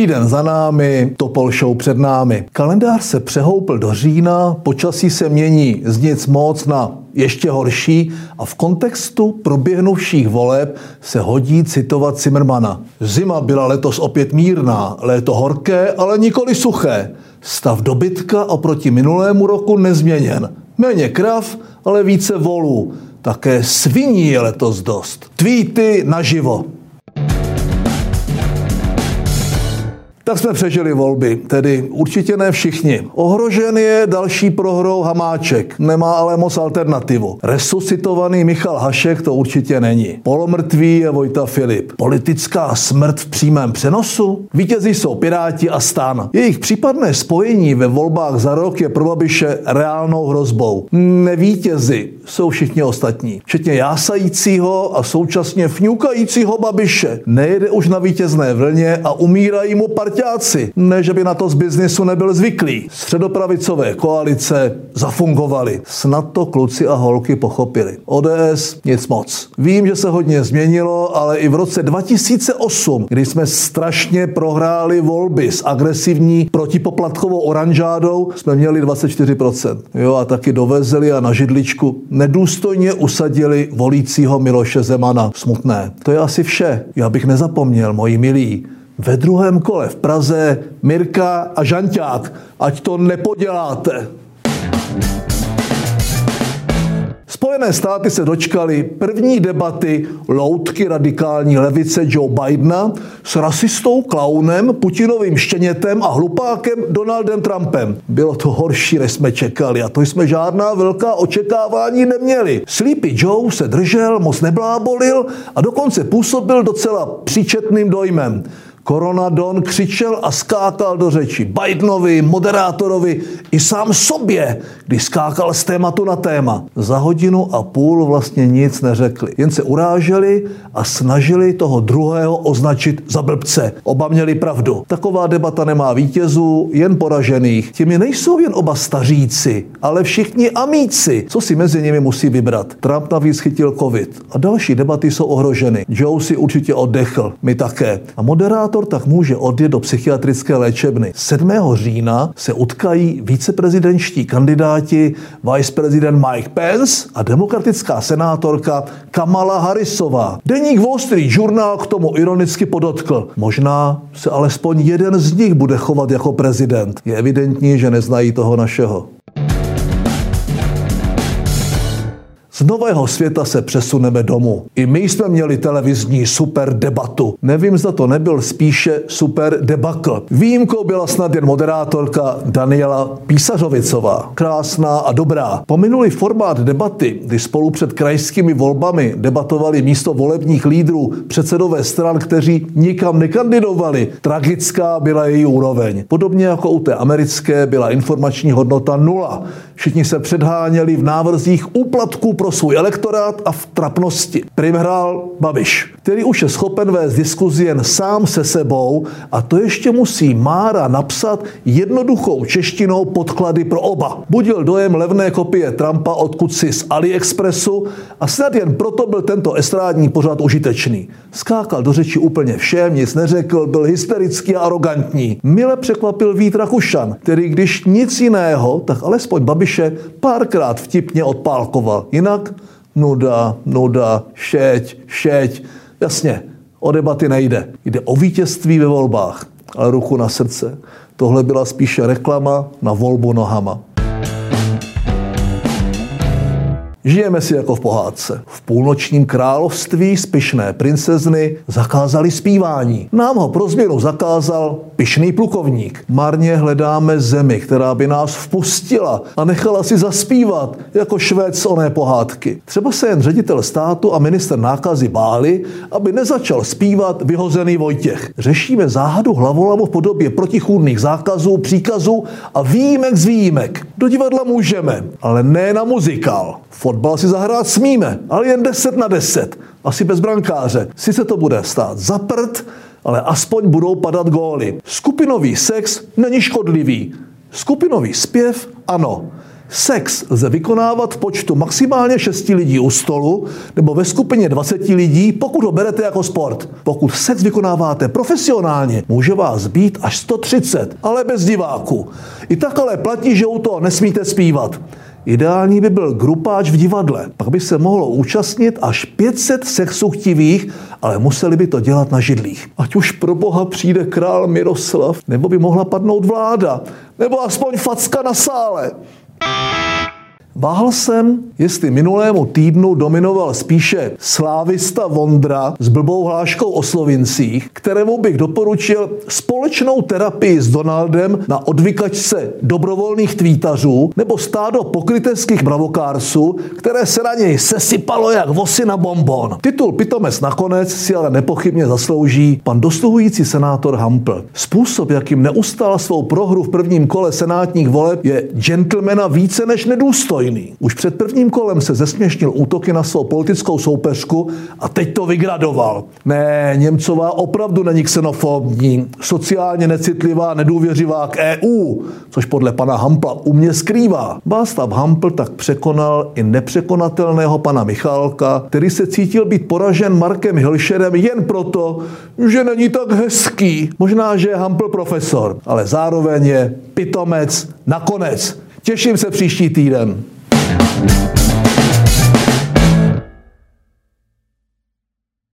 Týden za námi, Topol Show před námi. Kalendář se přehoupl do října, počasí se mění z nic moc na ještě horší a v kontextu proběhnuvších voleb se hodí citovat Zimmermana. Zima byla letos opět mírná, léto horké, ale nikoli suché. Stav dobytka oproti minulému roku nezměněn. Méně krav, ale více volů. Také sviní je letos dost. Tweety naživo. Tak jsme přežili volby, tedy určitě ne všichni. Ohrožen je další prohrou Hamáček, nemá ale moc alternativu. Resuscitovaný Michal Hašek to určitě není. Polomrtvý je Vojta Filip. Politická smrt v přímém přenosu? Vítězí jsou Piráti a Stan. Jejich případné spojení ve volbách za rok je pro Babiše reálnou hrozbou. Nevítězi jsou všichni ostatní, včetně jásajícího a současně fňukajícího Babiše. Nejede už na vítězné vlně a umírají mu partě parťáci, ne že by na to z biznisu nebyl zvyklý. Středopravicové koalice zafungovaly. Snad to kluci a holky pochopili. ODS nic moc. Vím, že se hodně změnilo, ale i v roce 2008, kdy jsme strašně prohráli volby s agresivní protipoplatkovou oranžádou, jsme měli 24%. Jo, a taky dovezeli a na židličku nedůstojně usadili volícího Miloše Zemana. Smutné. To je asi vše. Já bych nezapomněl, moji milí, ve druhém kole v Praze Mirka a Žanťák. Ať to nepoděláte. Spojené státy se dočkali první debaty loutky radikální levice Joe Bidena s rasistou, klaunem, Putinovým štěnětem a hlupákem Donaldem Trumpem. Bylo to horší, než jsme čekali a to jsme žádná velká očekávání neměli. Sleepy Joe se držel, moc neblábolil a dokonce působil docela příčetným dojmem. Koronadon křičel a skákal do řeči Bidenovi, moderátorovi i sám sobě, když skákal z tématu na téma. Za hodinu a půl vlastně nic neřekli. Jen se uráželi a snažili toho druhého označit za blbce. Oba měli pravdu. Taková debata nemá vítězů, jen poražených. Těmi nejsou jen oba staříci, ale všichni amíci. Co si mezi nimi musí vybrat? Trump navíc chytil covid a další debaty jsou ohroženy. Joe si určitě oddechl, my také. A moderátor senátor tak může odjet do psychiatrické léčebny. 7. října se utkají viceprezidentští kandidáti viceprezident Mike Pence a demokratická senátorka Kamala Harrisová. Deník Wall Street Journal k tomu ironicky podotkl. Možná se alespoň jeden z nich bude chovat jako prezident. Je evidentní, že neznají toho našeho. Z nového světa se přesuneme domů. I my jsme měli televizní super debatu. Nevím, zda to nebyl spíše super debakl. Výjimkou byla snad jen moderátorka Daniela Písařovicová. Krásná a dobrá. Pominuli formát debaty, kdy spolu před krajskými volbami debatovali místo volebních lídrů předsedové stran, kteří nikam nekandidovali. Tragická byla její úroveň. Podobně jako u té americké byla informační hodnota nula. Všichni se předháněli v návrzích úplatků pro svůj elektorát a v trapnosti. Prim hrál Babiš, který už je schopen vést diskuzi jen sám se sebou a to ještě musí Mára napsat jednoduchou češtinou podklady pro oba. Budil dojem levné kopie Trumpa od si z AliExpressu a snad jen proto byl tento estrádní pořad užitečný. Skákal do řeči úplně všem, nic neřekl, byl hysterický a arrogantní. Mile překvapil Vít Rakušan, který když nic jiného, tak alespoň Babiše párkrát vtipně odpálkoval. Jinak jinak nuda, nuda, šeť, šeť. Jasně, o debaty nejde. Jde o vítězství ve volbách, ale ruku na srdce. Tohle byla spíše reklama na volbu nohama. Žijeme si jako v pohádce. V půlnočním království spišné princezny zakázali zpívání. Nám ho pro změnu zakázal pišný plukovník. Marně hledáme zemi, která by nás vpustila a nechala si zaspívat jako švéd z oné pohádky. Třeba se jen ředitel státu a minister nákazy báli, aby nezačal zpívat vyhozený Vojtěch. Řešíme záhadu hlavolamu v podobě protichůdných zákazů, příkazů a výjimek z výjimek. Do divadla můžeme, ale ne na muzikál. Fotbal si zahrát smíme, ale jen 10 na 10. Asi bez brankáře. Sice to bude stát za prd, ale aspoň budou padat góly. Skupinový sex není škodlivý. Skupinový zpěv ano. Sex lze vykonávat v počtu maximálně 6 lidí u stolu nebo ve skupině 20 lidí, pokud ho berete jako sport. Pokud sex vykonáváte profesionálně, může vás být až 130, ale bez diváků. I tak ale platí, že u toho nesmíte zpívat. Ideální by byl grupáč v divadle. Pak by se mohlo účastnit až 500 sexuchtivých, ale museli by to dělat na židlích. Ať už pro boha přijde král Miroslav, nebo by mohla padnout vláda, nebo aspoň facka na sále. Váhal jsem, jestli minulému týdnu dominoval spíše slávista Vondra s blbou hláškou o Slovincích, kterému bych doporučil společnou terapii s Donaldem na odvykačce dobrovolných tweetařů nebo stádo pokryteckých bravokársů, které se na něj sesypalo jak vosy na bonbon. Titul Pitomec nakonec si ale nepochybně zaslouží pan dosluhující senátor Hampl. Způsob, jakým neustál svou prohru v prvním kole senátních voleb, je gentlemana více než nedůstojný důstojný. Už před prvním kolem se zesměšnil útoky na svou politickou soupeřku a teď to vygradoval. Ne, Němcová opravdu není xenofobní, sociálně necitlivá, nedůvěřivá k EU, což podle pana Hampla u mě skrývá. Václav Hampl tak překonal i nepřekonatelného pana Michálka, který se cítil být poražen Markem Hilšerem jen proto, že není tak hezký. Možná, že je Hampl profesor, ale zároveň je pitomec nakonec. Těším se příští týden.